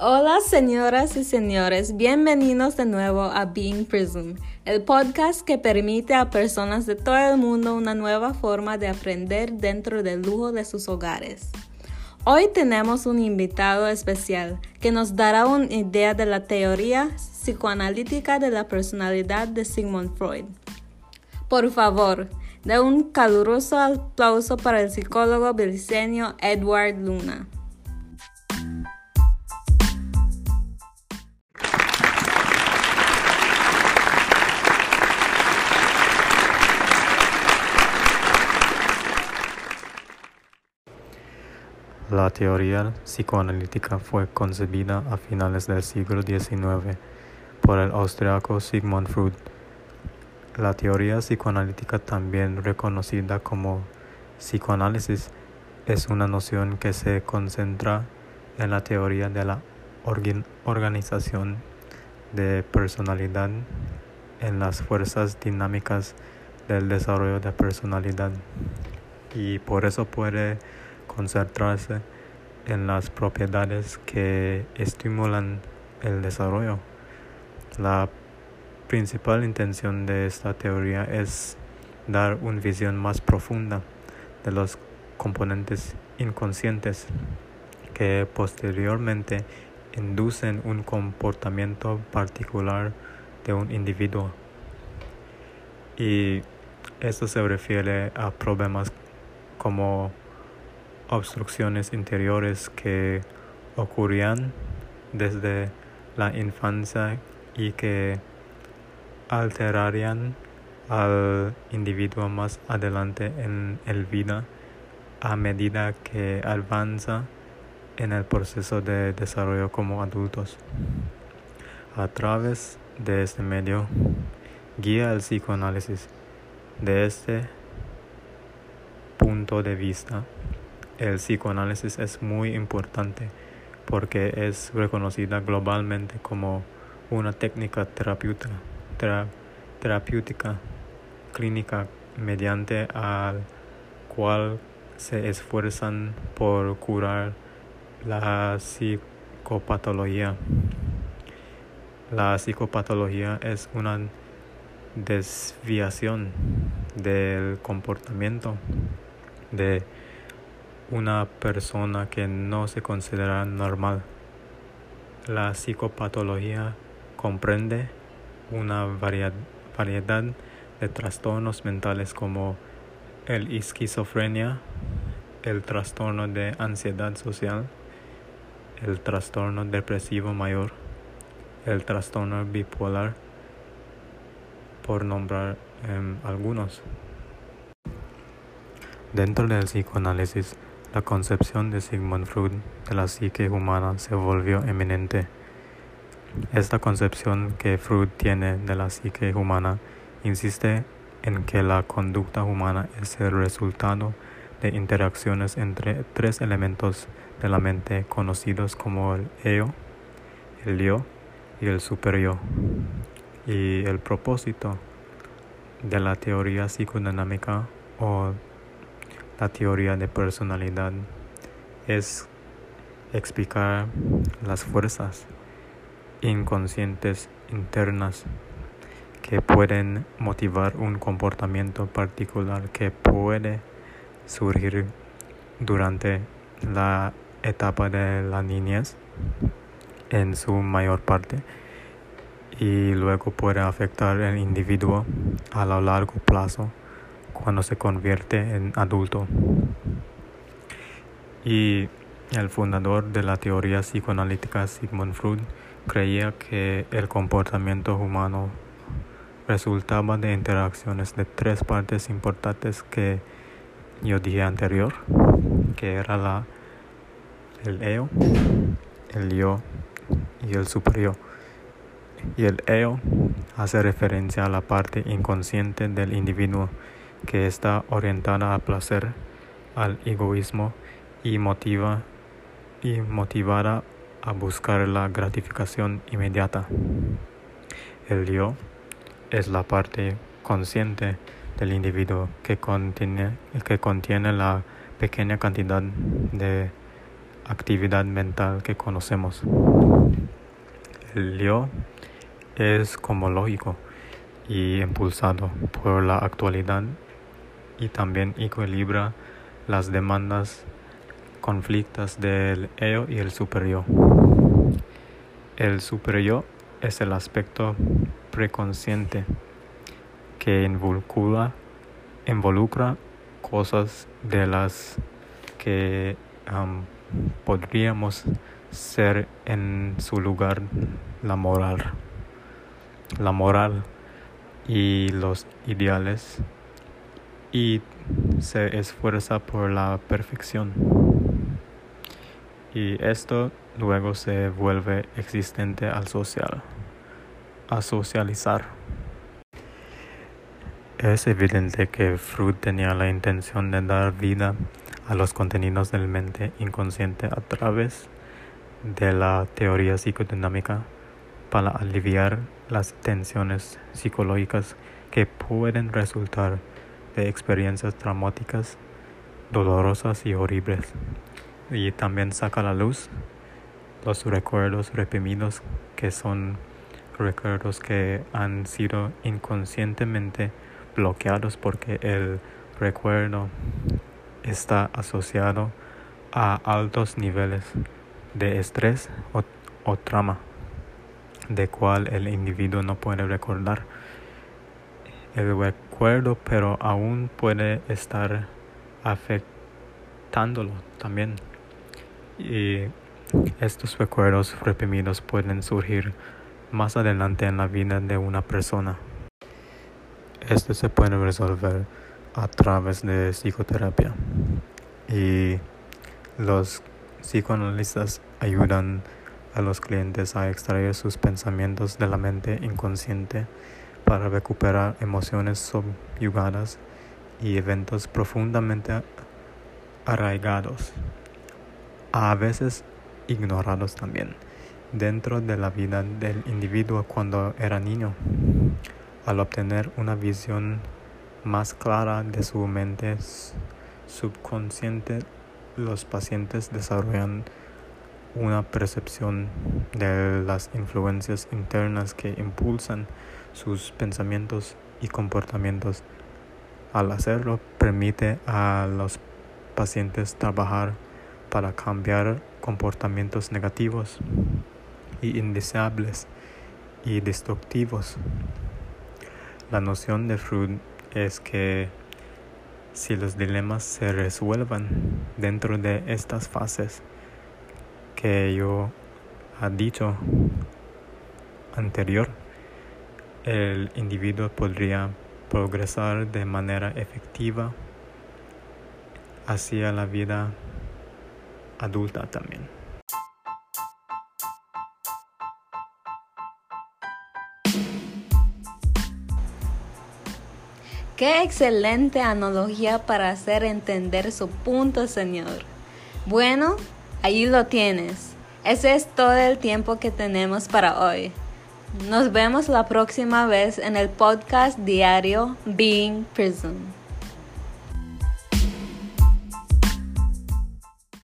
Hola señoras y señores, bienvenidos de nuevo a Being Prism, el podcast que permite a personas de todo el mundo una nueva forma de aprender dentro del lujo de sus hogares. Hoy tenemos un invitado especial que nos dará una idea de la teoría psicoanalítica de la personalidad de Sigmund Freud. Por favor, de un caluroso aplauso para el psicólogo beliceño Edward Luna. La teoría psicoanalítica fue concebida a finales del siglo XIX por el austriaco Sigmund Freud. La teoría psicoanalítica, también reconocida como psicoanálisis, es una noción que se concentra en la teoría de la organización de personalidad en las fuerzas dinámicas del desarrollo de personalidad y por eso puede concentrarse en las propiedades que estimulan el desarrollo. La principal intención de esta teoría es dar una visión más profunda de los componentes inconscientes que posteriormente inducen un comportamiento particular de un individuo. Y esto se refiere a problemas como obstrucciones interiores que ocurrían desde la infancia y que alterarían al individuo más adelante en el vida a medida que avanza en el proceso de desarrollo como adultos. A través de este medio, guía el psicoanálisis de este punto de vista el psicoanálisis es muy importante porque es reconocida globalmente como una técnica terapéutica, clínica mediante al cual se esfuerzan por curar la psicopatología. La psicopatología es una desviación del comportamiento de una persona que no se considera normal. La psicopatología comprende una variedad de trastornos mentales como el esquizofrenia, el trastorno de ansiedad social, el trastorno depresivo mayor, el trastorno bipolar, por nombrar em, algunos. Dentro del psicoanálisis, la concepción de Sigmund Freud de la psique humana se volvió eminente. Esta concepción que Freud tiene de la psique humana insiste en que la conducta humana es el resultado de interacciones entre tres elementos de la mente conocidos como el ego, el yo y el superyo. Y el propósito de la teoría psicodinámica o la teoría de personalidad es explicar las fuerzas inconscientes internas que pueden motivar un comportamiento particular que puede surgir durante la etapa de la niñez en su mayor parte y luego puede afectar al individuo a lo largo plazo cuando se convierte en adulto. Y el fundador de la teoría psicoanalítica Sigmund Freud creía que el comportamiento humano resultaba de interacciones de tres partes importantes que yo dije anterior, que era la el ego, el yo y el superior. Y el ego hace referencia a la parte inconsciente del individuo que está orientada al placer, al egoísmo y motiva y motivada a buscar la gratificación inmediata. El yo es la parte consciente del individuo que contiene, que contiene la pequeña cantidad de actividad mental que conocemos. El yo es como lógico y impulsado por la actualidad y también equilibra las demandas conflictos del yo y el superior. El superior es el aspecto preconsciente que involucra, involucra cosas de las que podríamos ser en su lugar la moral. La moral y los ideales y se esfuerza por la perfección. Y esto luego se vuelve existente al social, a socializar. Es evidente que Freud tenía la intención de dar vida a los contenidos del mente inconsciente a través de la teoría psicodinámica para aliviar las tensiones psicológicas que pueden resultar de experiencias traumáticas, dolorosas y horribles. Y también saca a la luz los recuerdos reprimidos que son recuerdos que han sido inconscientemente bloqueados porque el recuerdo está asociado a altos niveles de estrés o, o trama de cual el individuo no puede recordar. El pero aún puede estar afectándolo también. Y estos recuerdos reprimidos pueden surgir más adelante en la vida de una persona. Esto se puede resolver a través de psicoterapia y los psicoanalistas ayudan a los clientes a extraer sus pensamientos de la mente inconsciente para recuperar emociones subyugadas y eventos profundamente arraigados, a veces ignorados también, dentro de la vida del individuo cuando era niño. Al obtener una visión más clara de su mente subconsciente, los pacientes desarrollan una percepción de las influencias internas que impulsan sus pensamientos y comportamientos. Al hacerlo, permite a los pacientes trabajar para cambiar comportamientos negativos y indeseables y destructivos. La noción de Freud es que si los dilemas se resuelvan dentro de estas fases que yo ha dicho anterior, el individuo podría progresar de manera efectiva hacia la vida adulta también. Qué excelente analogía para hacer entender su punto, Señor. Bueno, ahí lo tienes. Ese es todo el tiempo que tenemos para hoy. Nos vemos la próxima vez en el podcast diario Being Prison.